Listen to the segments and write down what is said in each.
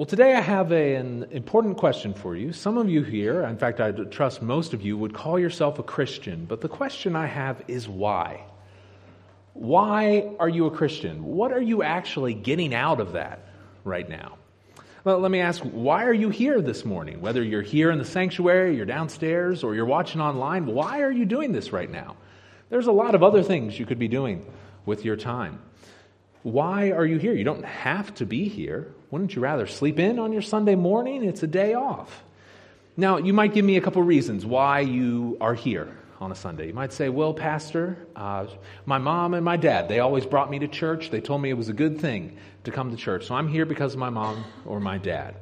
Well, today I have a, an important question for you. Some of you here, in fact, I trust most of you, would call yourself a Christian, but the question I have is why? Why are you a Christian? What are you actually getting out of that right now? Well, let me ask, why are you here this morning? Whether you're here in the sanctuary, you're downstairs, or you're watching online, why are you doing this right now? There's a lot of other things you could be doing with your time. Why are you here? You don't have to be here. Wouldn't you rather sleep in on your Sunday morning? It's a day off. Now, you might give me a couple reasons why you are here on a Sunday. You might say, Well, Pastor, uh, my mom and my dad, they always brought me to church. They told me it was a good thing to come to church. So I'm here because of my mom or my dad.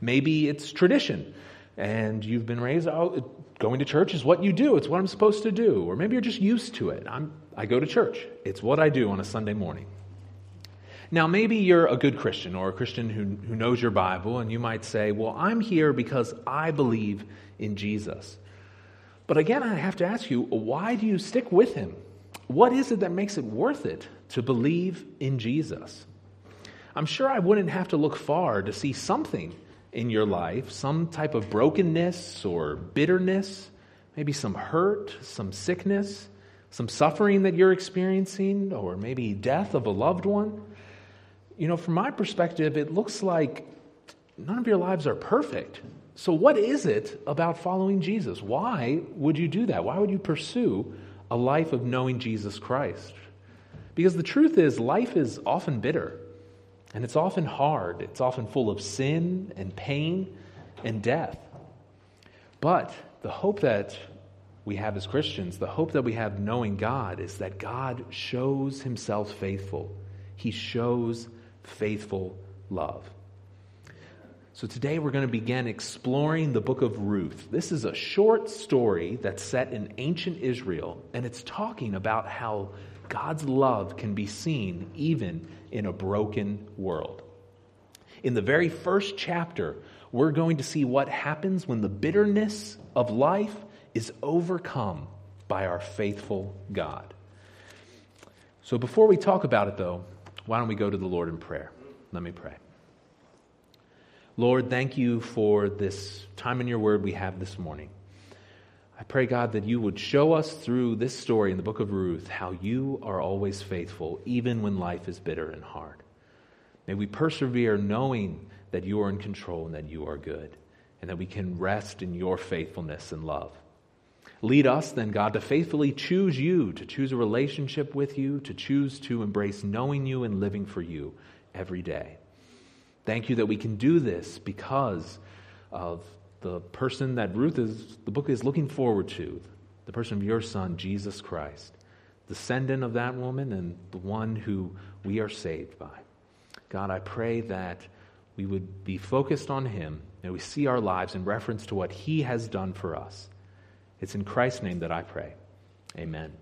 Maybe it's tradition, and you've been raised, oh, going to church is what you do. It's what I'm supposed to do. Or maybe you're just used to it. I'm, I go to church, it's what I do on a Sunday morning. Now, maybe you're a good Christian or a Christian who, who knows your Bible, and you might say, Well, I'm here because I believe in Jesus. But again, I have to ask you, why do you stick with him? What is it that makes it worth it to believe in Jesus? I'm sure I wouldn't have to look far to see something in your life, some type of brokenness or bitterness, maybe some hurt, some sickness, some suffering that you're experiencing, or maybe death of a loved one you know, from my perspective, it looks like none of your lives are perfect. So, what is it about following Jesus? Why would you do that? Why would you pursue a life of knowing Jesus Christ? Because the truth is, life is often bitter, and it's often hard, it's often full of sin and pain and death. But the hope that we have as Christians, the hope that we have knowing God, is that God shows himself faithful. He shows faithful love. So today we're going to begin exploring the book of Ruth. This is a short story that's set in ancient Israel, and it's talking about how God's love can be seen even in a broken world. In the very first chapter, we're going to see what happens when the bitterness of life is overcome by our faithful God. So before we talk about it, though, why don't we go to the Lord in prayer? Let me pray. Lord, thank you for this time in your word we have this morning. I pray, God, that you would show us through this story in the book of Ruth how you are always faithful, even when life is bitter and hard. May we persevere knowing that you are in control and that you are good, and that we can rest in your faithfulness and love. Lead us, then, God, to faithfully choose you, to choose a relationship with you, to choose to embrace knowing you and living for you every day. Thank you that we can do this because of the person that Ruth is, the book is looking forward to, the person of your son, Jesus Christ, descendant of that woman and the one who we are saved by. God, I pray that we would be focused on him and we see our lives in reference to what he has done for us. It's in Christ's name that I pray. Amen.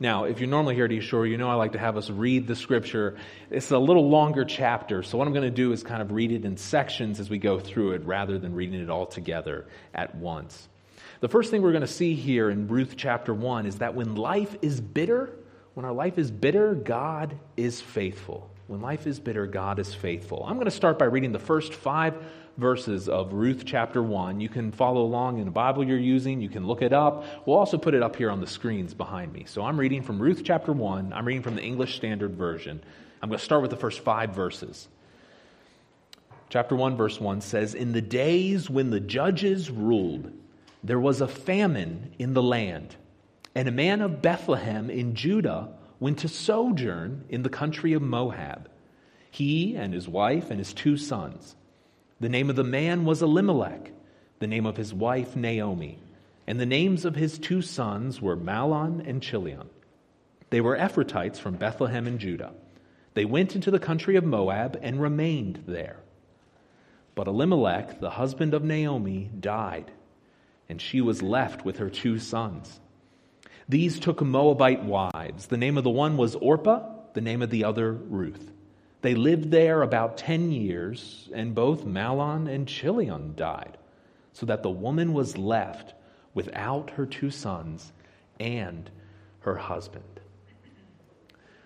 Now, if you're normally here at Shore, you know I like to have us read the scripture. It's a little longer chapter, so what I'm going to do is kind of read it in sections as we go through it rather than reading it all together at once. The first thing we're going to see here in Ruth chapter 1 is that when life is bitter, when our life is bitter, God is faithful. When life is bitter, God is faithful. I'm going to start by reading the first five verses of Ruth chapter 1. You can follow along in the Bible you're using. You can look it up. We'll also put it up here on the screens behind me. So I'm reading from Ruth chapter 1. I'm reading from the English Standard Version. I'm going to start with the first five verses. Chapter 1, verse 1 says In the days when the judges ruled, there was a famine in the land, and a man of Bethlehem in Judah went to sojourn in the country of Moab, he and his wife and his two sons. The name of the man was Elimelech, the name of his wife Naomi, and the names of his two sons were Mahlon and Chilion. They were Ephrathites from Bethlehem in Judah. They went into the country of Moab and remained there. But Elimelech, the husband of Naomi, died, and she was left with her two sons. These took Moabite wives. The name of the one was Orpah, the name of the other Ruth. They lived there about 10 years, and both Mahlon and Chilion died, so that the woman was left without her two sons and her husband.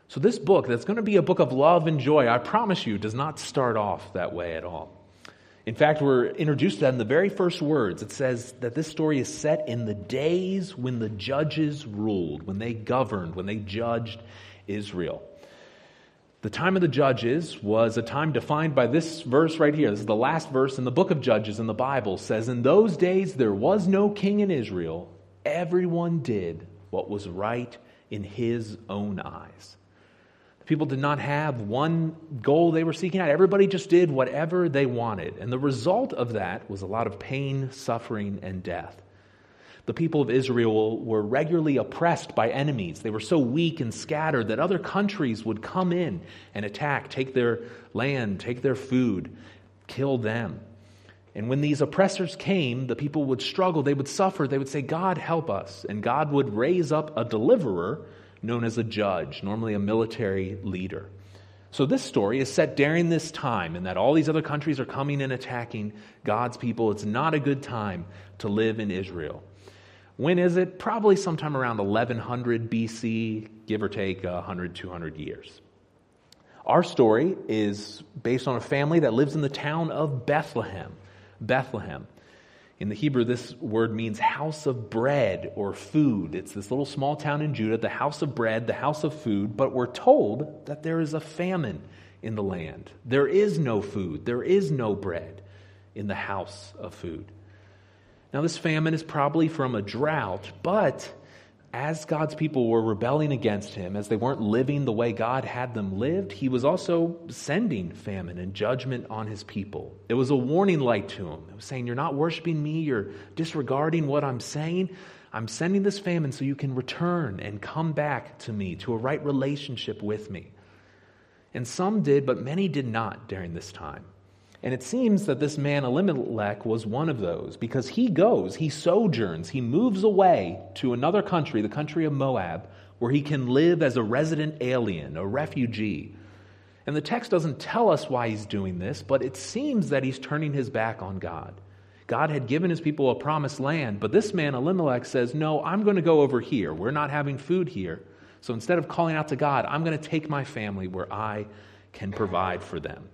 So, this book, that's going to be a book of love and joy, I promise you, does not start off that way at all. In fact, we're introduced to that in the very first words. It says that this story is set in the days when the judges ruled, when they governed, when they judged Israel. The time of the judges was a time defined by this verse right here. This is the last verse in the book of Judges in the Bible. It says, In those days there was no king in Israel. Everyone did what was right in his own eyes. The people did not have one goal they were seeking out. Everybody just did whatever they wanted. And the result of that was a lot of pain, suffering, and death. The people of Israel were regularly oppressed by enemies. They were so weak and scattered that other countries would come in and attack, take their land, take their food, kill them. And when these oppressors came, the people would struggle, they would suffer, they would say, God, help us. And God would raise up a deliverer known as a judge, normally a military leader. So this story is set during this time, and that all these other countries are coming and attacking God's people. It's not a good time to live in Israel. When is it? Probably sometime around 1100 BC, give or take 100, 200 years. Our story is based on a family that lives in the town of Bethlehem. Bethlehem. In the Hebrew, this word means house of bread or food. It's this little small town in Judah, the house of bread, the house of food, but we're told that there is a famine in the land. There is no food, there is no bread in the house of food. Now, this famine is probably from a drought, but as God's people were rebelling against him, as they weren't living the way God had them lived, he was also sending famine and judgment on his people. It was a warning light to him. It was saying, You're not worshiping me, you're disregarding what I'm saying. I'm sending this famine so you can return and come back to me, to a right relationship with me. And some did, but many did not during this time. And it seems that this man Elimelech was one of those because he goes, he sojourns, he moves away to another country, the country of Moab, where he can live as a resident alien, a refugee. And the text doesn't tell us why he's doing this, but it seems that he's turning his back on God. God had given his people a promised land, but this man, Elimelech, says, No, I'm going to go over here. We're not having food here. So instead of calling out to God, I'm going to take my family where I can provide for them.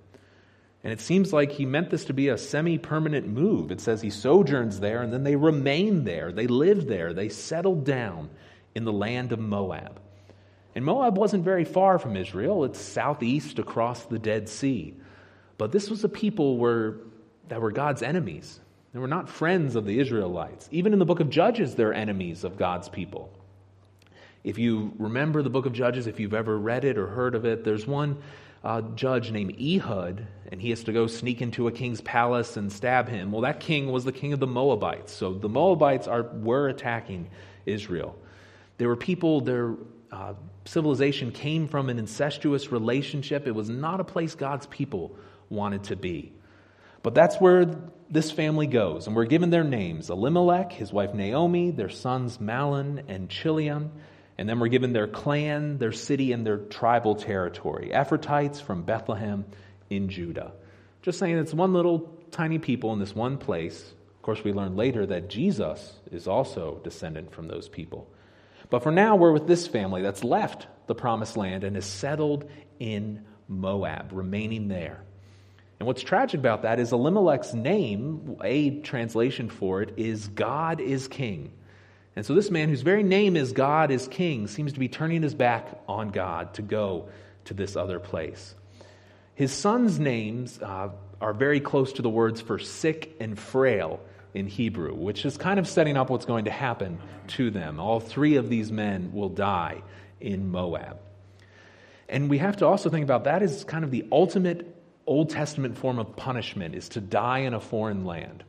And it seems like he meant this to be a semi permanent move. It says he sojourns there and then they remain there. They live there. They settled down in the land of Moab. And Moab wasn't very far from Israel, it's southeast across the Dead Sea. But this was a people were, that were God's enemies. They were not friends of the Israelites. Even in the book of Judges, they're enemies of God's people. If you remember the book of Judges, if you've ever read it or heard of it, there's one uh, judge named Ehud, and he has to go sneak into a king's palace and stab him. Well, that king was the king of the Moabites. So the Moabites are, were attacking Israel. There were people, their uh, civilization came from an incestuous relationship. It was not a place God's people wanted to be. But that's where this family goes, and we're given their names Elimelech, his wife Naomi, their sons Mahlon and Chilion. And then we're given their clan, their city, and their tribal territory. Ephrathites from Bethlehem in Judah. Just saying it's one little tiny people in this one place. Of course, we learn later that Jesus is also descendant from those people. But for now, we're with this family that's left the promised land and is settled in Moab, remaining there. And what's tragic about that is Elimelech's name, a translation for it, is God is King. And so this man, whose very name is God is King, seems to be turning his back on God to go to this other place. His sons' names uh, are very close to the words for sick and frail in Hebrew, which is kind of setting up what's going to happen to them. All three of these men will die in Moab. And we have to also think about that is kind of the ultimate Old Testament form of punishment is to die in a foreign land.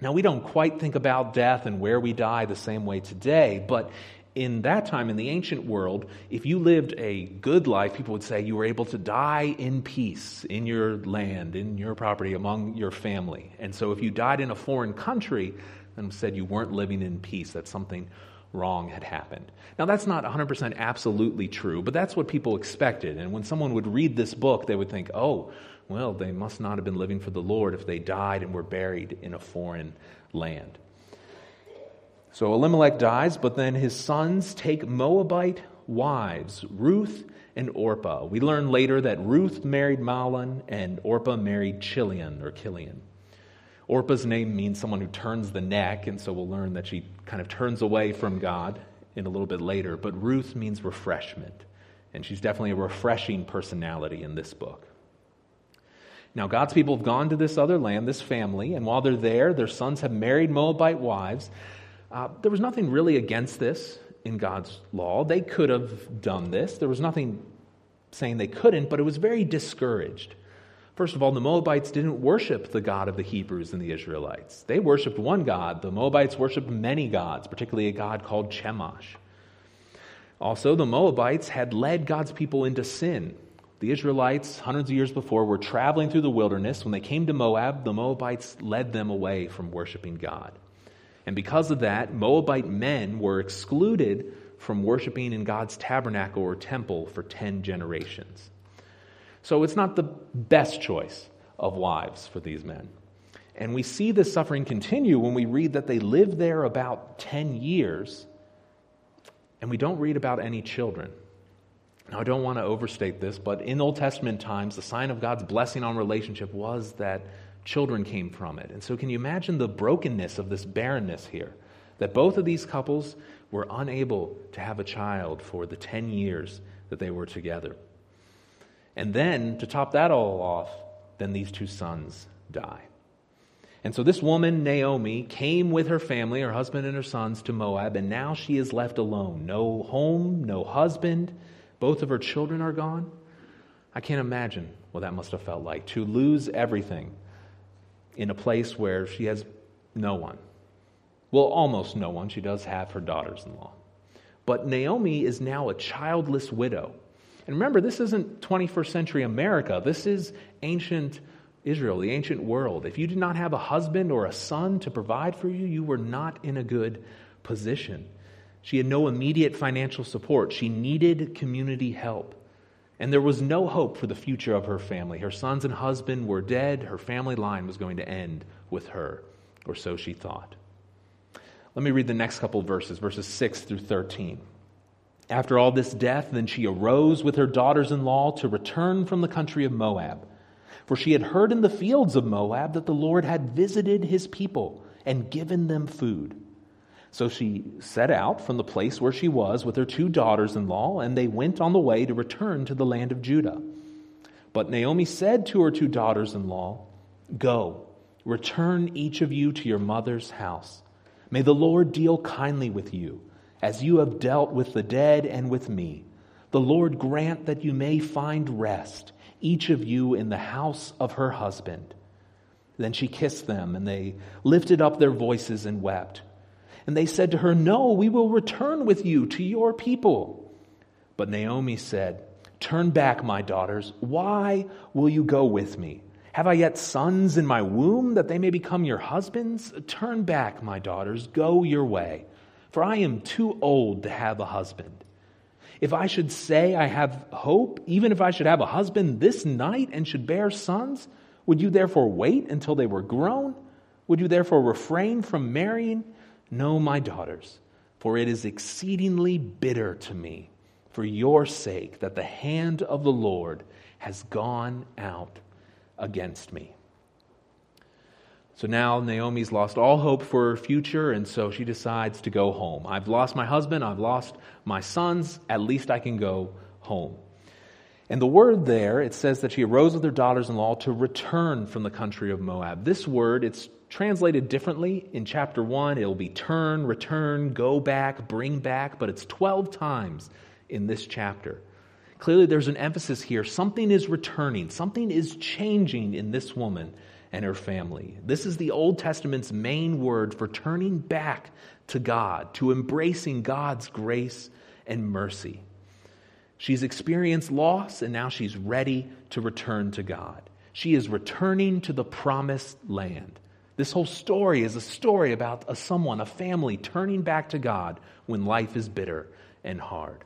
Now, we don't quite think about death and where we die the same way today, but in that time, in the ancient world, if you lived a good life, people would say you were able to die in peace in your land, in your property, among your family. And so if you died in a foreign country, then said you weren't living in peace, that something wrong had happened. Now, that's not 100% absolutely true, but that's what people expected. And when someone would read this book, they would think, oh, well, they must not have been living for the Lord if they died and were buried in a foreign land. So Elimelech dies, but then his sons take Moabite wives, Ruth and Orpah. We learn later that Ruth married Mahlon and Orpah married Chilion or Kilian. Orpah's name means someone who turns the neck, and so we'll learn that she kind of turns away from God in a little bit later. But Ruth means refreshment, and she's definitely a refreshing personality in this book. Now, God's people have gone to this other land, this family, and while they're there, their sons have married Moabite wives. Uh, there was nothing really against this in God's law. They could have done this. There was nothing saying they couldn't, but it was very discouraged. First of all, the Moabites didn't worship the God of the Hebrews and the Israelites. They worshiped one God. The Moabites worshiped many gods, particularly a God called Chemosh. Also, the Moabites had led God's people into sin. The Israelites, hundreds of years before, were traveling through the wilderness. When they came to Moab, the Moabites led them away from worshiping God. And because of that, Moabite men were excluded from worshiping in God's tabernacle or temple for 10 generations. So it's not the best choice of wives for these men. And we see this suffering continue when we read that they lived there about 10 years, and we don't read about any children. Now, I don't want to overstate this, but in Old Testament times, the sign of God's blessing on relationship was that children came from it. And so, can you imagine the brokenness of this barrenness here? That both of these couples were unable to have a child for the 10 years that they were together. And then, to top that all off, then these two sons die. And so this woman, Naomi, came with her family, her husband and her sons, to Moab, and now she is left alone. No home, no husband. Both of her children are gone. I can't imagine what that must have felt like to lose everything in a place where she has no one. Well, almost no one. She does have her daughters in law. But Naomi is now a childless widow. And remember, this isn't 21st century America. This is ancient Israel, the ancient world. If you did not have a husband or a son to provide for you, you were not in a good position. She had no immediate financial support. She needed community help. And there was no hope for the future of her family. Her sons and husband were dead. Her family line was going to end with her, or so she thought. Let me read the next couple verses, verses 6 through 13. After all this death, then she arose with her daughters in law to return from the country of Moab. For she had heard in the fields of Moab that the Lord had visited his people and given them food. So she set out from the place where she was with her two daughters in law, and they went on the way to return to the land of Judah. But Naomi said to her two daughters in law, Go, return each of you to your mother's house. May the Lord deal kindly with you as you have dealt with the dead and with me. The Lord grant that you may find rest, each of you in the house of her husband. Then she kissed them, and they lifted up their voices and wept. And they said to her, No, we will return with you to your people. But Naomi said, Turn back, my daughters. Why will you go with me? Have I yet sons in my womb that they may become your husbands? Turn back, my daughters. Go your way for I am too old to have a husband. If I should say I have hope, even if I should have a husband this night and should bear sons, would you therefore wait until they were grown? Would you therefore refrain from marrying? No, my daughters, for it is exceedingly bitter to me for your sake that the hand of the Lord has gone out against me. So now Naomi's lost all hope for her future, and so she decides to go home. I've lost my husband, I've lost my sons, at least I can go home. And the word there, it says that she arose with her daughters in law to return from the country of Moab. This word, it's translated differently. In chapter 1, it'll be turn, return, go back, bring back, but it's 12 times in this chapter. Clearly, there's an emphasis here. Something is returning, something is changing in this woman and her family. This is the Old Testament's main word for turning back to God, to embracing God's grace and mercy. She's experienced loss and now she's ready to return to God. She is returning to the promised land. This whole story is a story about a someone, a family turning back to God when life is bitter and hard.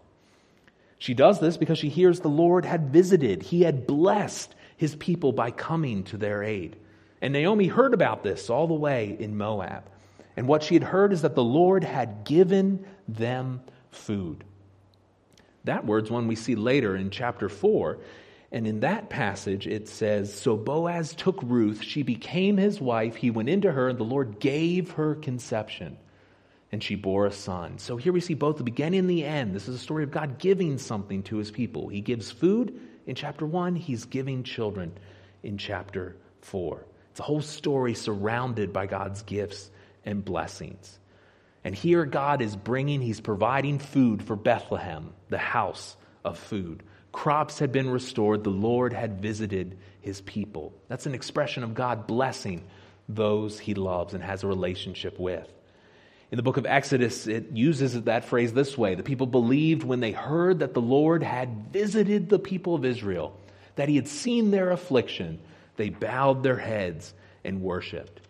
She does this because she hears the Lord had visited, He had blessed His people by coming to their aid. And Naomi heard about this all the way in Moab. And what she had heard is that the Lord had given them food. That word's one we see later in chapter 4. And in that passage, it says So Boaz took Ruth, she became his wife, he went into her, and the Lord gave her conception, and she bore a son. So here we see both the beginning and the end. This is a story of God giving something to his people. He gives food in chapter 1, he's giving children in chapter 4. It's a whole story surrounded by God's gifts and blessings. And here God is bringing, he's providing food for Bethlehem, the house of food. Crops had been restored, the Lord had visited his people. That's an expression of God blessing those he loves and has a relationship with. In the book of Exodus, it uses that phrase this way The people believed when they heard that the Lord had visited the people of Israel, that he had seen their affliction, they bowed their heads and worshiped.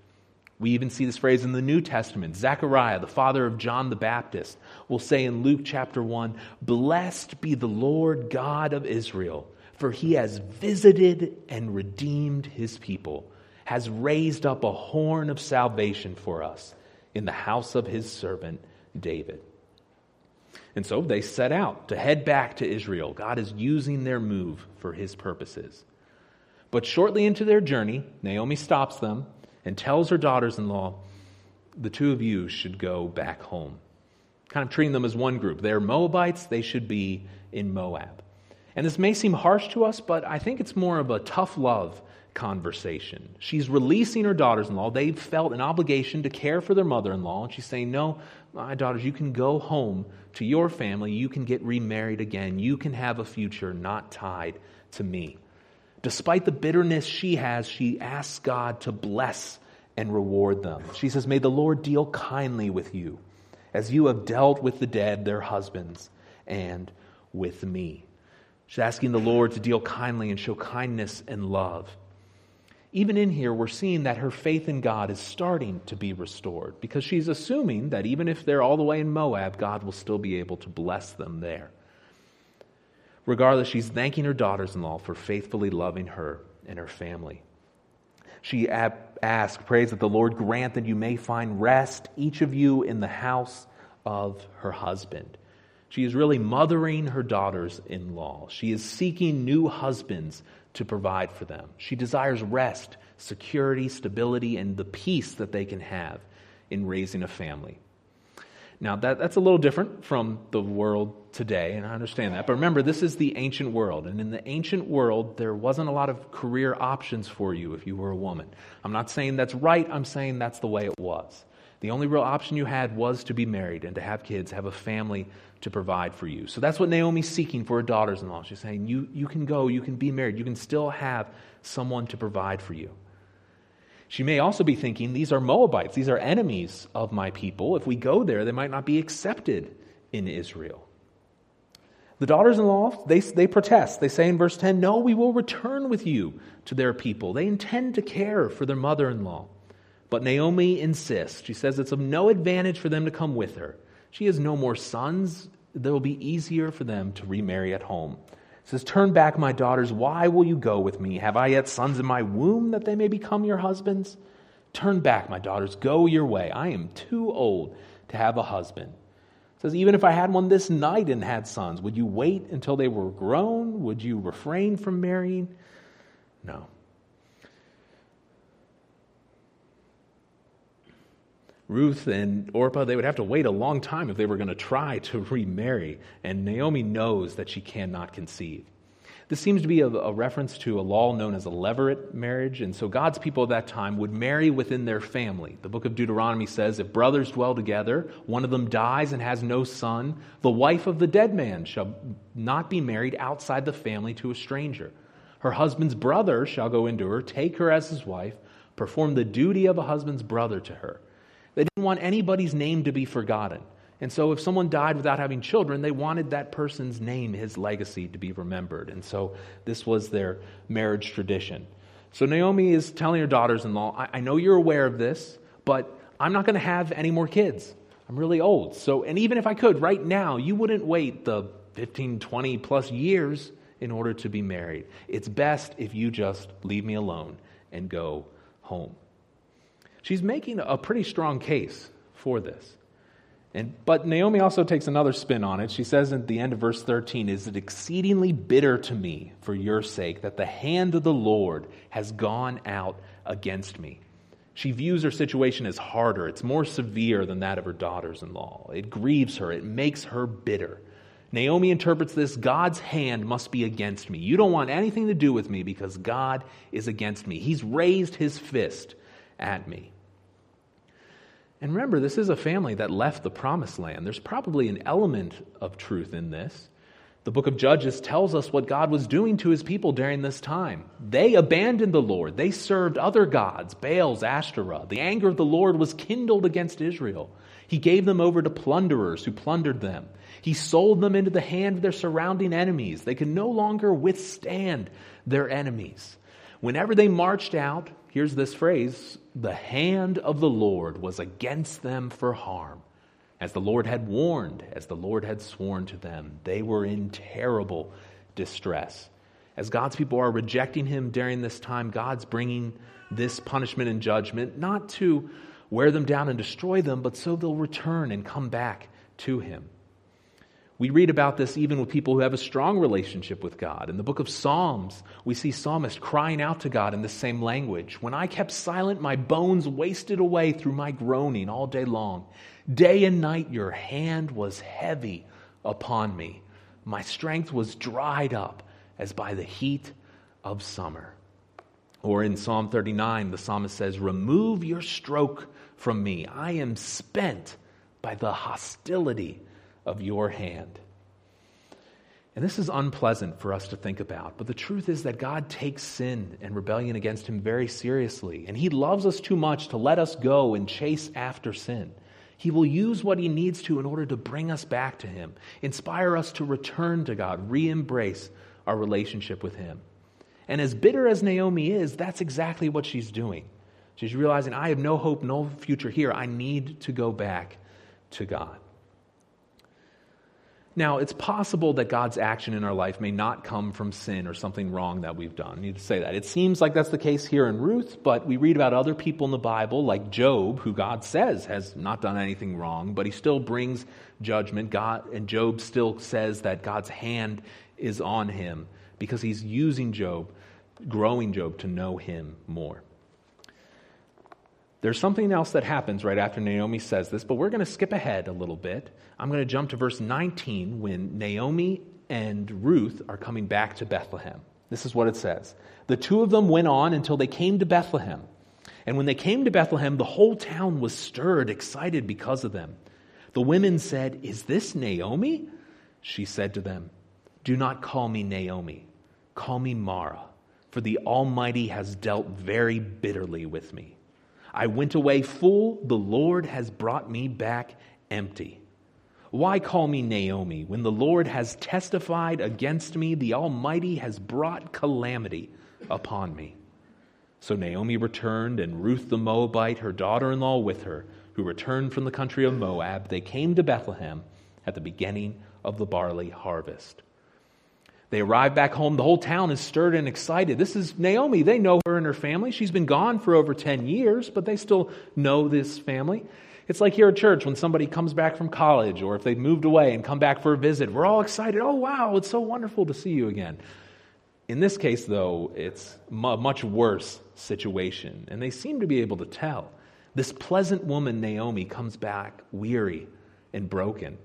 We even see this phrase in the New Testament. Zechariah, the father of John the Baptist, will say in Luke chapter 1 Blessed be the Lord God of Israel, for he has visited and redeemed his people, has raised up a horn of salvation for us in the house of his servant David. And so they set out to head back to Israel. God is using their move for his purposes. But shortly into their journey, Naomi stops them and tells her daughters in law, the two of you should go back home. Kind of treating them as one group. They're Moabites, they should be in Moab. And this may seem harsh to us, but I think it's more of a tough love conversation. She's releasing her daughters in law. They've felt an obligation to care for their mother in law. And she's saying, No, my daughters, you can go home to your family. You can get remarried again. You can have a future not tied to me. Despite the bitterness she has, she asks God to bless and reward them. She says, May the Lord deal kindly with you, as you have dealt with the dead, their husbands, and with me. She's asking the Lord to deal kindly and show kindness and love. Even in here, we're seeing that her faith in God is starting to be restored because she's assuming that even if they're all the way in Moab, God will still be able to bless them there. Regardless, she's thanking her daughters in law for faithfully loving her and her family. She asks, prays that the Lord grant that you may find rest, each of you, in the house of her husband. She is really mothering her daughters in law. She is seeking new husbands to provide for them. She desires rest, security, stability, and the peace that they can have in raising a family. Now, that, that's a little different from the world today, and I understand that. But remember, this is the ancient world. And in the ancient world, there wasn't a lot of career options for you if you were a woman. I'm not saying that's right, I'm saying that's the way it was. The only real option you had was to be married and to have kids, have a family to provide for you. So that's what Naomi's seeking for her daughters in law. She's saying, you, you can go, you can be married, you can still have someone to provide for you. She may also be thinking, these are Moabites, these are enemies of my people. If we go there, they might not be accepted in Israel. The daughters in law, they, they protest. They say in verse 10, No, we will return with you to their people. They intend to care for their mother in law. But Naomi insists. She says it's of no advantage for them to come with her. She has no more sons. It will be easier for them to remarry at home says, Turn back, my daughters. Why will you go with me? Have I yet sons in my womb that they may become your husbands? Turn back, my daughters. Go your way. I am too old to have a husband. Says, Even if I had one this night and had sons, would you wait until they were grown? Would you refrain from marrying? No. Ruth and Orpah, they would have to wait a long time if they were going to try to remarry. And Naomi knows that she cannot conceive. This seems to be a, a, reference to a law known as a levirate marriage. And so God's people at that time would marry within their family. The book of Deuteronomy says if brothers dwell together, one of them dies and has no son, the wife of the dead man shall not be married outside the family to a stranger. Her husband's brother shall go into her, take her as his wife, perform the duty of a husband's brother to her. They didn't want anybody's name to be forgotten. And so, if someone died without having children, they wanted that person's name, his legacy, to be remembered. And so, this was their marriage tradition. So, Naomi is telling her daughters in law, I-, I know you're aware of this, but I'm not going to have any more kids. I'm really old. So, and even if I could, right now, you wouldn't wait the 15, 20 plus years in order to be married. It's best if you just leave me alone and go home. She's making a pretty strong case for this. And, but Naomi also takes another spin on it. She says at the end of verse 13, Is it exceedingly bitter to me for your sake that the hand of the Lord has gone out against me? She views her situation as harder. It's more severe than that of her daughters in law. It grieves her, it makes her bitter. Naomi interprets this God's hand must be against me. You don't want anything to do with me because God is against me. He's raised his fist at me. And remember, this is a family that left the promised land. There's probably an element of truth in this. The book of Judges tells us what God was doing to his people during this time. They abandoned the Lord. They served other gods, Baals, Ashtoreth. The anger of the Lord was kindled against Israel. He gave them over to plunderers who plundered them. He sold them into the hand of their surrounding enemies. They could no longer withstand their enemies. Whenever they marched out, here's this phrase the hand of the Lord was against them for harm. As the Lord had warned, as the Lord had sworn to them, they were in terrible distress. As God's people are rejecting him during this time, God's bringing this punishment and judgment not to wear them down and destroy them, but so they'll return and come back to him. We read about this even with people who have a strong relationship with God. In the book of Psalms, we see psalmists crying out to God in the same language. When I kept silent, my bones wasted away through my groaning all day long. Day and night, your hand was heavy upon me. My strength was dried up as by the heat of summer. Or in Psalm 39, the psalmist says, Remove your stroke from me. I am spent by the hostility of your hand. And this is unpleasant for us to think about, but the truth is that God takes sin and rebellion against him very seriously, and he loves us too much to let us go and chase after sin. He will use what he needs to in order to bring us back to him, inspire us to return to God, re embrace our relationship with him. And as bitter as Naomi is, that's exactly what she's doing. She's realizing, I have no hope, no future here. I need to go back to God. Now, it's possible that God's action in our life may not come from sin or something wrong that we've done. I need to say that. It seems like that's the case here in Ruth, but we read about other people in the Bible, like Job, who God says has not done anything wrong, but he still brings judgment. God, and Job still says that God's hand is on him because he's using Job, growing Job to know him more. There's something else that happens right after Naomi says this, but we're going to skip ahead a little bit. I'm going to jump to verse 19 when Naomi and Ruth are coming back to Bethlehem. This is what it says The two of them went on until they came to Bethlehem. And when they came to Bethlehem, the whole town was stirred, excited because of them. The women said, Is this Naomi? She said to them, Do not call me Naomi, call me Mara, for the Almighty has dealt very bitterly with me. I went away full, the Lord has brought me back empty. Why call me Naomi when the Lord has testified against me? The Almighty has brought calamity upon me. So Naomi returned, and Ruth the Moabite, her daughter in law, with her, who returned from the country of Moab. They came to Bethlehem at the beginning of the barley harvest. They arrive back home. The whole town is stirred and excited. This is Naomi. They know her and her family. She's been gone for over 10 years, but they still know this family. It's like here at church when somebody comes back from college or if they've moved away and come back for a visit. We're all excited. Oh, wow, it's so wonderful to see you again. In this case, though, it's a much worse situation, and they seem to be able to tell. This pleasant woman, Naomi, comes back weary and broken.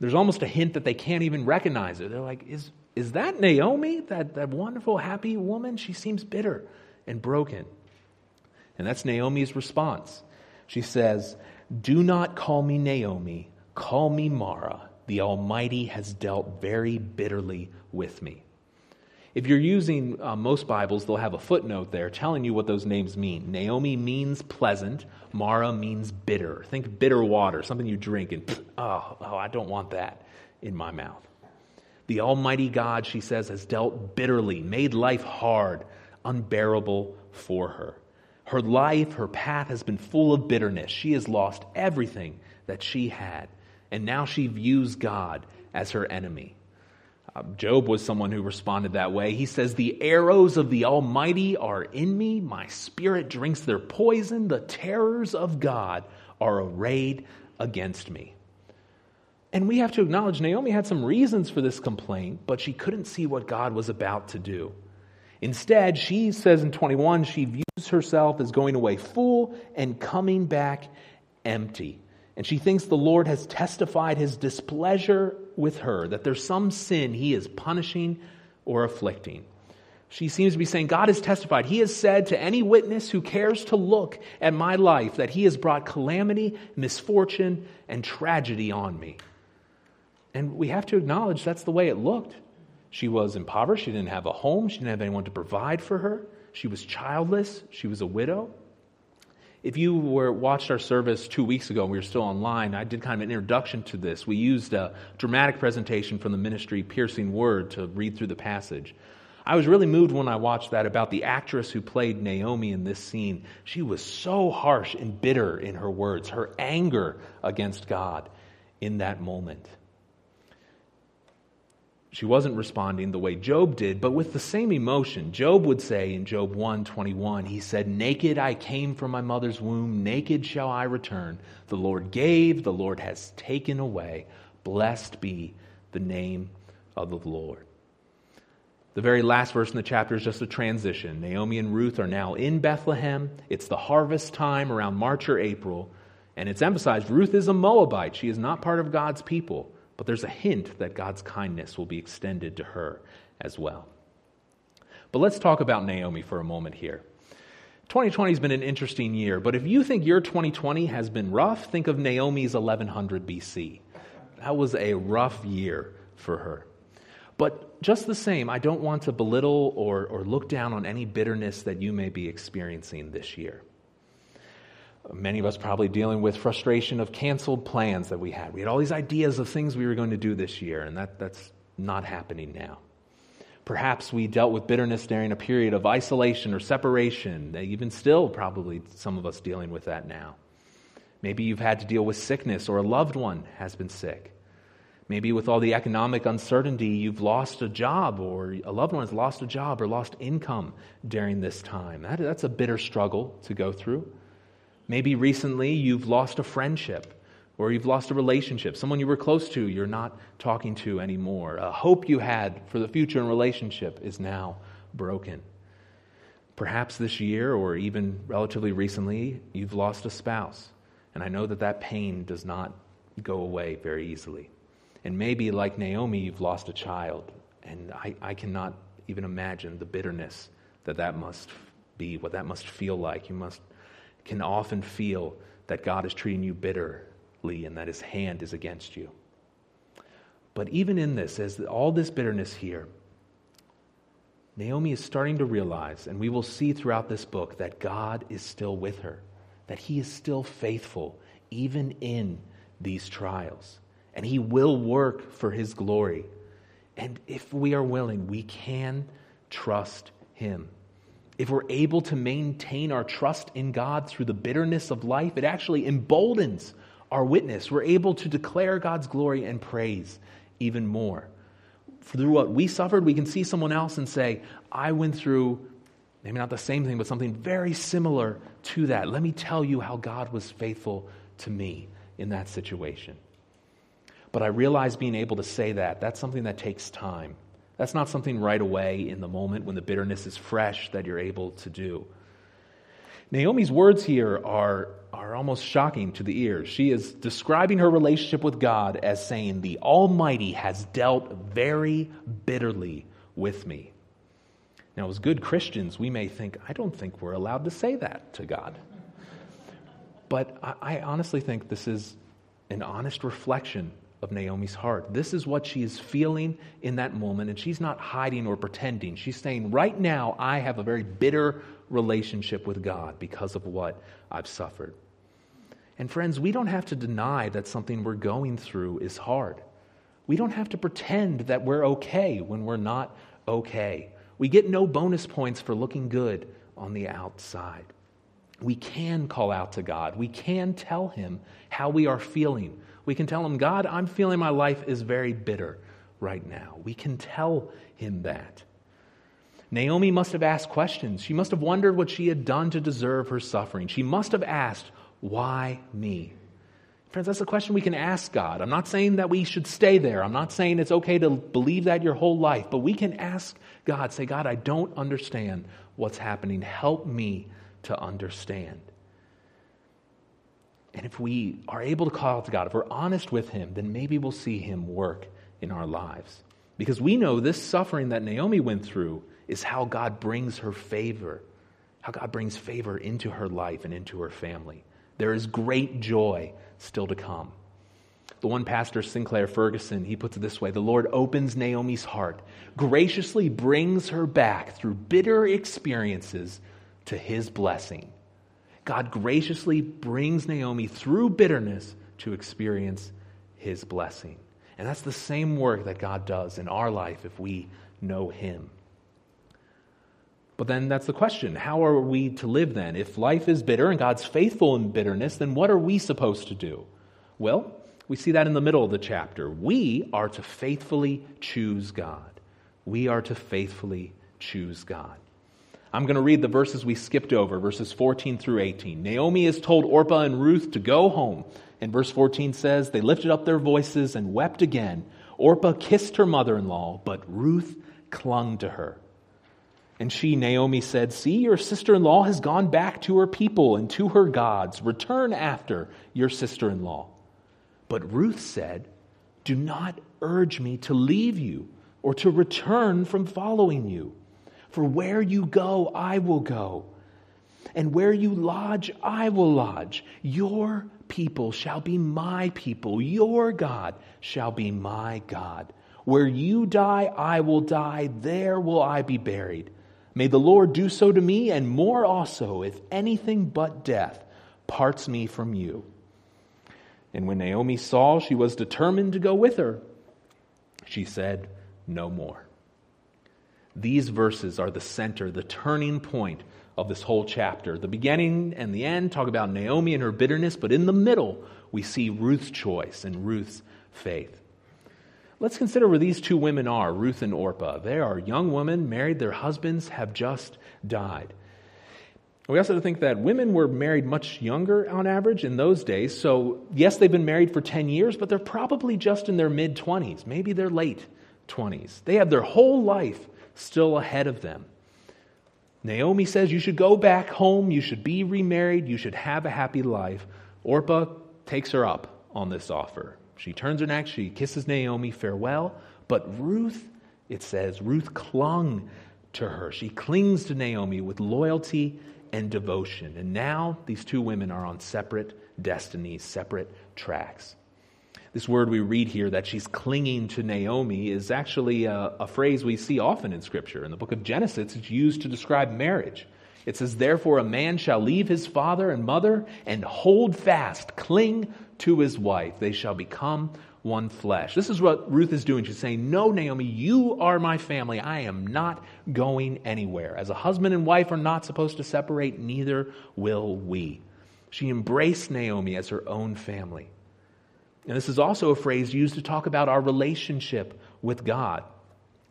There's almost a hint that they can't even recognize her. They're like, is, is that Naomi, that, that wonderful, happy woman? She seems bitter and broken. And that's Naomi's response. She says, Do not call me Naomi, call me Mara. The Almighty has dealt very bitterly with me. If you're using uh, most Bibles, they'll have a footnote there telling you what those names mean. Naomi means pleasant, Mara means bitter. Think bitter water, something you drink and, oh, oh, I don't want that in my mouth. The Almighty God, she says, has dealt bitterly, made life hard, unbearable for her. Her life, her path has been full of bitterness. She has lost everything that she had, and now she views God as her enemy. Uh, Job was someone who responded that way. He says, The arrows of the Almighty are in me. My spirit drinks their poison. The terrors of God are arrayed against me. And we have to acknowledge Naomi had some reasons for this complaint, but she couldn't see what God was about to do. Instead, she says in 21, she views herself as going away full and coming back empty. And she thinks the Lord has testified his displeasure with her, that there's some sin he is punishing or afflicting. She seems to be saying, God has testified. He has said to any witness who cares to look at my life that he has brought calamity, misfortune, and tragedy on me. And we have to acknowledge that's the way it looked. She was impoverished. She didn't have a home. She didn't have anyone to provide for her. She was childless. She was a widow. If you were watched our service two weeks ago and we were still online, I did kind of an introduction to this. We used a dramatic presentation from the ministry Piercing Word to read through the passage. I was really moved when I watched that about the actress who played Naomi in this scene. She was so harsh and bitter in her words, her anger against God in that moment. She wasn't responding the way Job did, but with the same emotion. Job would say in Job 1:21, he said, "Naked I came from my mother's womb, naked shall I return. The Lord gave, the Lord has taken away. Blessed be the name of the Lord." The very last verse in the chapter is just a transition. Naomi and Ruth are now in Bethlehem. It's the harvest time around March or April, and it's emphasized Ruth is a Moabite. She is not part of God's people. But there's a hint that God's kindness will be extended to her as well. But let's talk about Naomi for a moment here. 2020 has been an interesting year, but if you think your 2020 has been rough, think of Naomi's 1100 BC. That was a rough year for her. But just the same, I don't want to belittle or, or look down on any bitterness that you may be experiencing this year. Many of us probably dealing with frustration of canceled plans that we had. We had all these ideas of things we were going to do this year, and that, that's not happening now. Perhaps we dealt with bitterness during a period of isolation or separation. Even still, probably some of us dealing with that now. Maybe you've had to deal with sickness or a loved one has been sick. Maybe with all the economic uncertainty, you've lost a job or a loved one has lost a job or lost income during this time. That, that's a bitter struggle to go through. Maybe recently you've lost a friendship or you've lost a relationship. Someone you were close to, you're not talking to anymore. A hope you had for the future in relationship is now broken. Perhaps this year or even relatively recently, you've lost a spouse. And I know that that pain does not go away very easily. And maybe, like Naomi, you've lost a child. And I, I cannot even imagine the bitterness that that must be, what that must feel like. You must can often feel that God is treating you bitterly and that his hand is against you. But even in this, as all this bitterness here, Naomi is starting to realize, and we will see throughout this book, that God is still with her, that he is still faithful, even in these trials. And he will work for his glory. And if we are willing, we can trust him if we're able to maintain our trust in God through the bitterness of life, it actually emboldens our witness. We're able to declare God's glory and praise even more. Through what we suffered, we can see someone else and say, I went through maybe not the same thing, but something very similar to that. Let me tell you how God was faithful to me in that situation. But I realize being able to say that, that's something that takes time. That's not something right away in the moment when the bitterness is fresh that you're able to do. Naomi's words here are, are almost shocking to the ears. She is describing her relationship with God as saying, The Almighty has dealt very bitterly with me. Now, as good Christians, we may think, I don't think we're allowed to say that to God. But I, I honestly think this is an honest reflection of Naomi's heart. This is what she is feeling in that moment, and she's not hiding or pretending. She's saying, Right now, I have a very bitter relationship with God because of what I've suffered. And friends, we don't have to deny that something we're going through is hard. We don't have to pretend that we're okay when we're not okay. We get no bonus points for looking good on the outside. We can call out to God. We can tell Him how we are feeling we can tell him, God, I'm feeling my life is very bitter right now. We can tell him that. Naomi must have asked questions. She must have wondered what she had done to deserve her suffering. She must have asked, Why me? Friends, that's a question we can ask God. I'm not saying that we should stay there. I'm not saying it's okay to believe that your whole life, but we can ask God, say, God, I don't understand what's happening. Help me to understand. And if we are able to call out to God, if we're honest with Him, then maybe we'll see Him work in our lives. Because we know this suffering that Naomi went through is how God brings her favor, how God brings favor into her life and into her family. There is great joy still to come. The one pastor, Sinclair Ferguson, he puts it this way The Lord opens Naomi's heart, graciously brings her back through bitter experiences to his blessing. God graciously brings Naomi through bitterness to experience his blessing. And that's the same work that God does in our life if we know him. But then that's the question how are we to live then? If life is bitter and God's faithful in bitterness, then what are we supposed to do? Well, we see that in the middle of the chapter. We are to faithfully choose God. We are to faithfully choose God. I'm going to read the verses we skipped over, verses 14 through 18. Naomi has told Orpah and Ruth to go home. And verse 14 says, They lifted up their voices and wept again. Orpah kissed her mother in law, but Ruth clung to her. And she, Naomi, said, See, your sister in law has gone back to her people and to her gods. Return after your sister in law. But Ruth said, Do not urge me to leave you or to return from following you. For where you go, I will go. And where you lodge, I will lodge. Your people shall be my people. Your God shall be my God. Where you die, I will die. There will I be buried. May the Lord do so to me, and more also, if anything but death parts me from you. And when Naomi saw she was determined to go with her, she said, No more. These verses are the center, the turning point of this whole chapter. The beginning and the end talk about Naomi and her bitterness, but in the middle, we see Ruth's choice and Ruth's faith. Let's consider where these two women are, Ruth and Orpah. They are young women, married, their husbands have just died. We also think that women were married much younger on average in those days. So, yes, they've been married for 10 years, but they're probably just in their mid 20s, maybe their late 20s. They have their whole life still ahead of them. Naomi says you should go back home, you should be remarried, you should have a happy life. Orpah takes her up on this offer. She turns her neck, she kisses Naomi farewell, but Ruth, it says, Ruth clung to her. She clings to Naomi with loyalty and devotion. And now these two women are on separate destinies, separate tracks. This word we read here that she's clinging to Naomi is actually a, a, phrase we see often in Scripture. In the book of Genesis, it's used to describe marriage. It says, Therefore, a man shall leave his father and mother and hold fast, cling to his wife. They shall become one flesh. This is what Ruth is doing. She's saying, No, Naomi, you are my family. I am not going anywhere. As a husband and wife are not supposed to separate, neither will we. She embraced Naomi as her own family. And this is also a phrase used to talk about our relationship with God.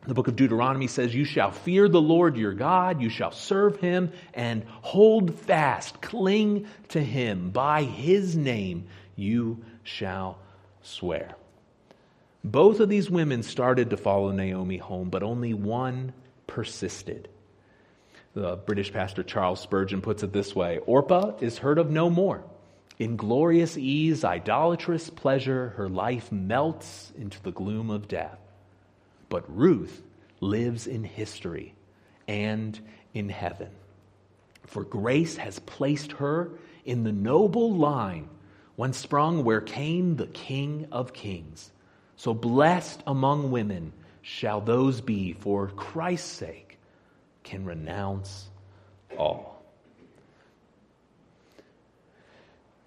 The book of Deuteronomy says, You shall fear the Lord your God, you shall serve him, and hold fast, cling to him. By his name you shall swear. Both of these women started to follow Naomi home, but only one persisted. The British pastor Charles Spurgeon puts it this way Orpah is heard of no more. In glorious ease, idolatrous pleasure, her life melts into the gloom of death. But Ruth lives in history and in heaven. For grace has placed her in the noble line when sprung where came the King of Kings. So blessed among women shall those be, for Christ's sake, can renounce all.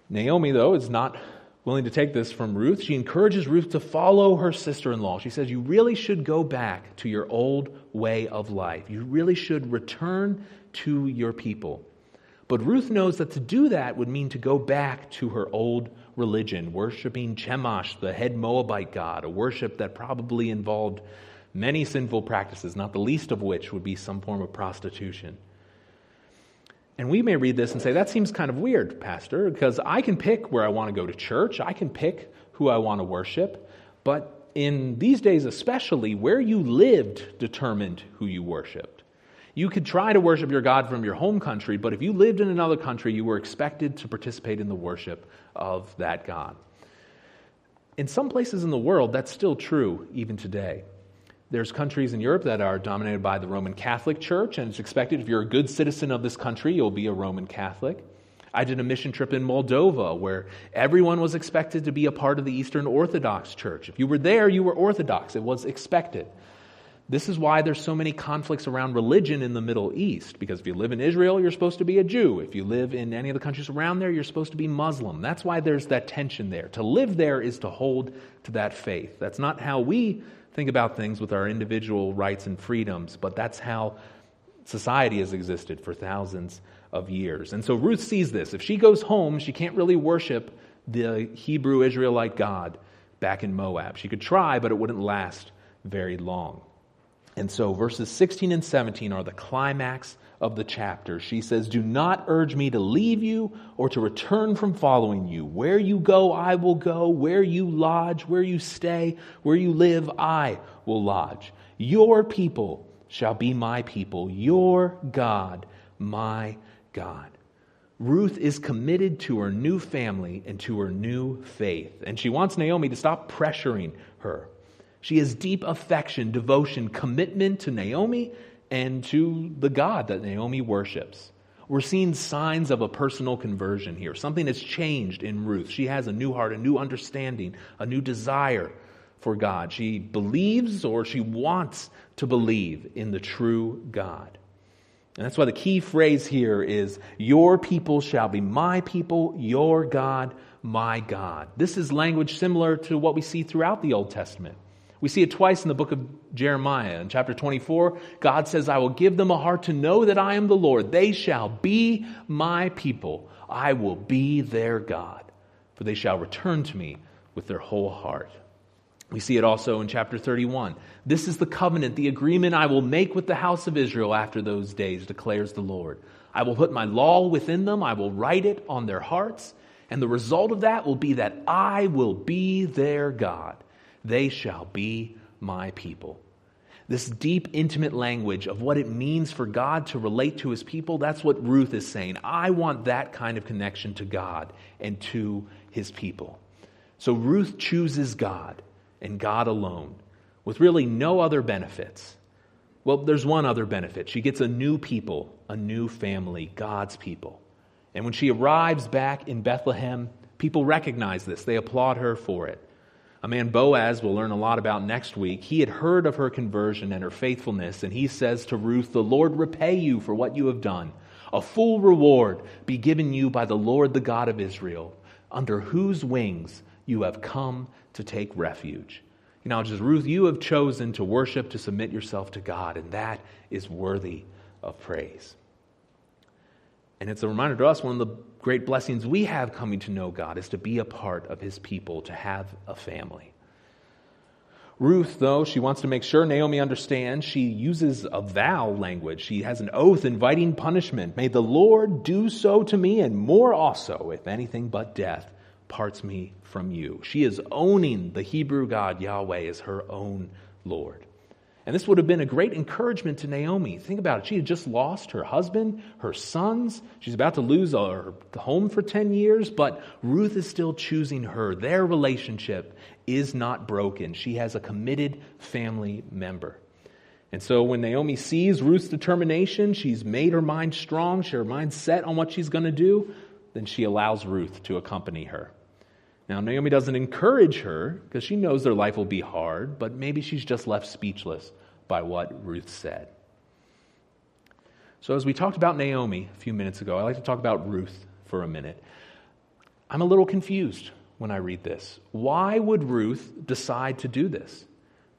Naomi, though, is not willing to take this from Ruth. She encourages Ruth to follow her sister in law. She says, You really should go back to your old way of life. You really should return to your people. But Ruth knows that to do that would mean to go back to her old religion, worshiping Chemosh, the head Moabite god, a worship that probably involved many sinful practices, not the least of which would be some form of prostitution. And we may read this and say, that seems kind of weird, Pastor, because I can pick where I want to go to church, I can pick who I want to worship, but in these days especially, where you lived determined who you worshiped. You could try to worship your God from your home country, but if you lived in another country, you were expected to participate in the worship of that God. In some places in the world, that's still true even today. There's countries in Europe that are dominated by the Roman Catholic Church, and it's expected if you're a good citizen of this country, you'll be a Roman Catholic. I did a mission trip in Moldova where everyone was expected to be a part of the Eastern Orthodox Church. If you were there, you were Orthodox. It was expected. This is why there's so many conflicts around religion in the Middle East, because if you live in Israel, you're supposed to be a Jew. If you live in any of the countries around there, you're supposed to be Muslim. That's why there's that tension there. To live there is to hold to that faith. That's not how we think about things with our individual rights and freedoms, but that's how society has existed for thousands of years. And so Ruth sees this. If she goes home, she can't really worship the Hebrew Israelite God back in Moab. She could try, but it wouldn't last very long. And so verses 16 and 17 are the climax of the chapter. She says, Do not urge me to leave you or to return from following you. Where you go, I will go. Where you lodge, where you stay, where you live, I will lodge. Your people shall be my people, your God, my God. Ruth is committed to her new family and to her new faith, and she wants Naomi to stop pressuring her. She has deep affection, devotion, commitment to Naomi and to the God that Naomi worships. We're seeing signs of a personal conversion here. Something has changed in Ruth. She has a new heart, a new understanding, a new desire for God. She believes or she wants to believe in the true God. And that's why the key phrase here is, Your people shall be my people, your God, my God. This is language similar to what we see throughout the Old Testament. We see it twice in the book of Jeremiah. In chapter 24, God says, I will give them a heart to know that I am the Lord. They shall be my people. I will be their God, for they shall return to me with their whole heart. We see it also in chapter 31. This is the covenant, the agreement I will make with the house of Israel after those days, declares the Lord. I will put my law within them, I will write it on their hearts, and the result of that will be that I will be their God. They shall be my people. This deep, intimate language of what it means for God to relate to his people, that's what Ruth is saying. I want that kind of connection to God and to his people. So Ruth chooses God and God alone, with really no other benefits. Well, there's one other benefit. She gets a new people, a new family, God's people. And when she arrives back in Bethlehem, people recognize this. They applaud her for it. A man Boaz we'll learn a lot about next week. He had heard of her conversion and her faithfulness, and he says to Ruth, The Lord repay you for what you have done. A full reward be given you by the Lord, the God of Israel, under whose wings you have come to take refuge. You know, just Ruth, you have chosen to worship, to submit yourself to God, and that is worthy of praise. And it's a reminder to us one of the great blessings we have coming to know God is to be a part of his people, to have a family. Ruth, though, she wants to make sure Naomi understands, she uses a vow language. She has an oath inviting punishment. May the Lord do so to me and more also, if anything but death parts me from you. She is owning the Hebrew God Yahweh as her own Lord. And this would have been a great encouragement to Naomi. Think about it. She had just lost her husband, her sons. She's about to lose her home for 10 years, but Ruth is still choosing her. Their relationship is not broken. She has a committed family member. And so when Naomi sees Ruth's determination, she's made her mind strong, her mind set on what she's going to do, then she allows Ruth to accompany her. Now, Naomi doesn't encourage her because she knows their life will be hard, but maybe she's just left speechless by what Ruth said. So, as we talked about Naomi a few minutes ago, I'd like to talk about Ruth for a minute. I'm a little confused when I read this. Why would Ruth decide to do this?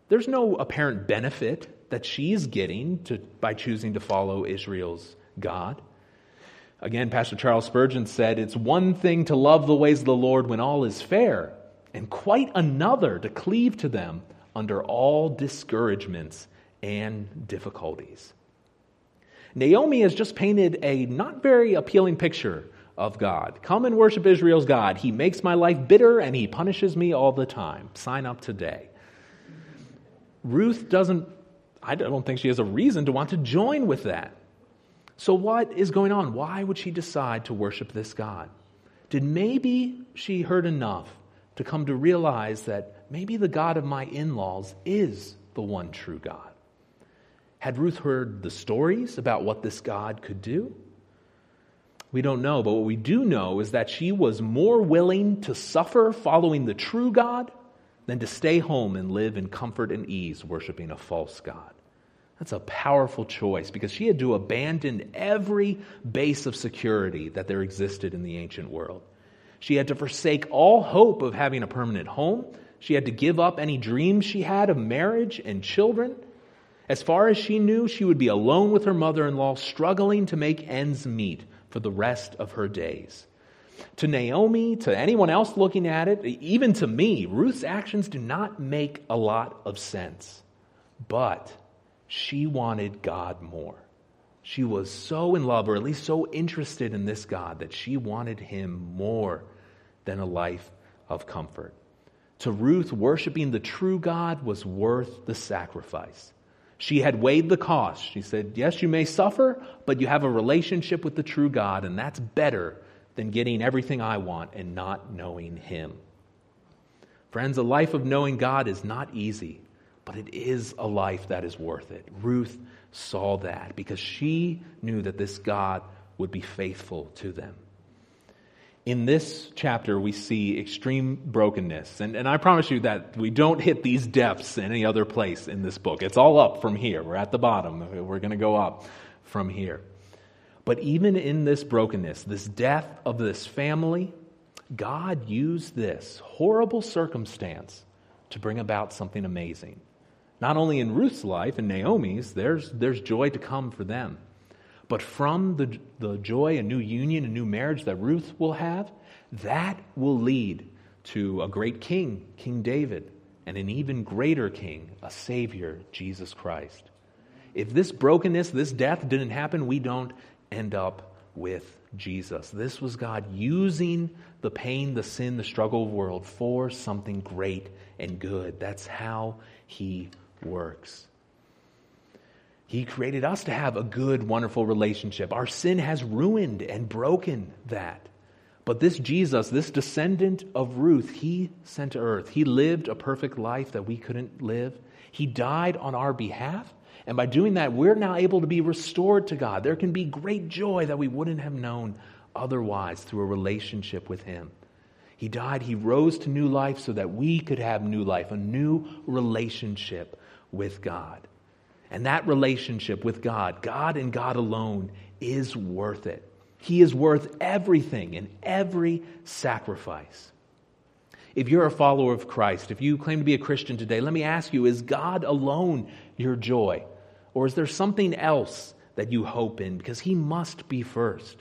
There's no apparent benefit that she's getting to, by choosing to follow Israel's God. Again, Pastor Charles Spurgeon said, It's one thing to love the ways of the Lord when all is fair, and quite another to cleave to them under all discouragements and difficulties. Naomi has just painted a not very appealing picture of God. Come and worship Israel's God. He makes my life bitter and he punishes me all the time. Sign up today. Ruth doesn't, I don't think she has a reason to want to join with that. So, what is going on? Why would she decide to worship this God? Did maybe she heard enough to come to realize that maybe the God of my in laws is the one true God? Had Ruth heard the stories about what this God could do? We don't know, but what we do know is that she was more willing to suffer following the true God than to stay home and live in comfort and ease worshiping a false God. That's a powerful choice because she had to abandon every base of security that there existed in the ancient world. She had to forsake all hope of having a permanent home. She had to give up any dreams she had of marriage and children. As far as she knew, she would be alone with her mother in law, struggling to make ends meet for the rest of her days. To Naomi, to anyone else looking at it, even to me, Ruth's actions do not make a lot of sense. But she wanted God more. She was so in love, or at least so interested in this God, that she wanted him more than a life of comfort. To Ruth, worshiping the true God was worth the sacrifice. She had weighed the cost. She said, Yes, you may suffer, but you have a relationship with the true God, and that's better than getting everything I want and not knowing Him. Friends, a life of knowing God is not easy but it is a life that is worth it. Ruth saw that because she knew that this God would be faithful to them. In this chapter, we see extreme brokenness. And, and I promise you that we don't hit these depths in any other place in this book. It's all up from here. We're at the bottom. We're going to go up from here. But even in this brokenness, this death of this family, God used this horrible circumstance to bring about something amazing. Not only in Ruth's life and Naomi's, there's, there's joy to come for them. But from the, the joy, a new union, a new marriage that Ruth will have, that will lead to a great king, King David, and an even greater king, a Savior, Jesus Christ. If this brokenness, this death didn't happen, we don't end up with Jesus. This was God using the pain, the sin, the struggle of the world for something great and good. That's how He works. He created us to have a good, wonderful relationship. Our sin has ruined and broken that. But this Jesus, this descendant of Ruth, he sent to earth. He lived a perfect life that we couldn't live. He died on our behalf. And by doing that, we're now able to be restored to God. There can be great joy that we wouldn't have known otherwise through a relationship with Him. He died, He rose to new life so that we could have new life, a new relationship with God. And that relationship with God, God and God alone, is worth it. He is worth everything and every sacrifice. If you're a follower of Christ, if you claim to be a Christian today, let me ask you is God alone your joy? Or is there something else that you hope in? Because He must be first.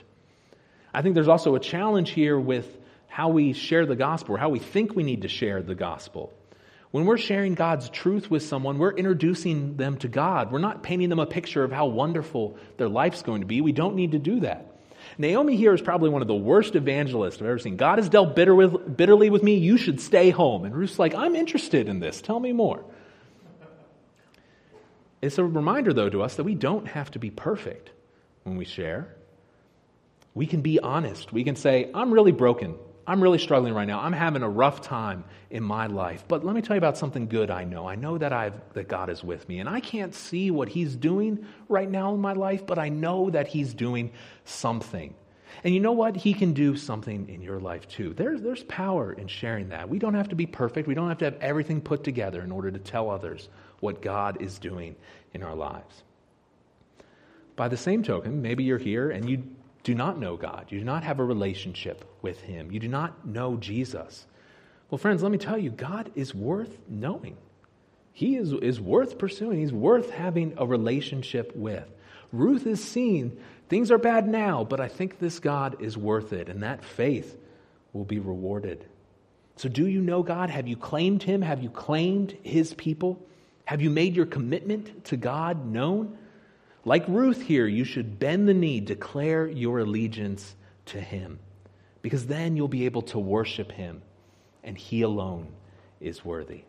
I think there's also a challenge here with how we share the gospel or how we think we need to share the gospel. When we're sharing God's truth with someone, we're introducing them to God. We're not painting them a picture of how wonderful their life's going to be. We don't need to do that. Naomi here is probably one of the worst evangelists I've ever seen. God has dealt bitter with, bitterly with me. You should stay home. And Ruth's like, I'm interested in this. Tell me more. It's a reminder, though, to us that we don't have to be perfect when we share. We can be honest. We can say, I'm really broken. I'm really struggling right now. I'm having a rough time in my life. But let me tell you about something good I know. I know that I've that God is with me. And I can't see what he's doing right now in my life, but I know that he's doing something. And you know what? He can do something in your life too. There's, there's power in sharing that. We don't have to be perfect. We don't have to have everything put together in order to tell others what God is doing in our lives. By the same token, maybe you're here and you do not know God. You do not have a relationship with Him. You do not know Jesus. Well, friends, let me tell you, God is worth knowing. He is, is worth pursuing. He's worth having a relationship with. Ruth is seen. things are bad now, but I think this God is worth it, and that faith will be rewarded. So, do you know God? Have you claimed Him? Have you claimed His people? Have you made your commitment to God known? Like Ruth here, you should bend the knee, declare your allegiance to Him, because then you'll be able to worship Him, and He alone is worthy.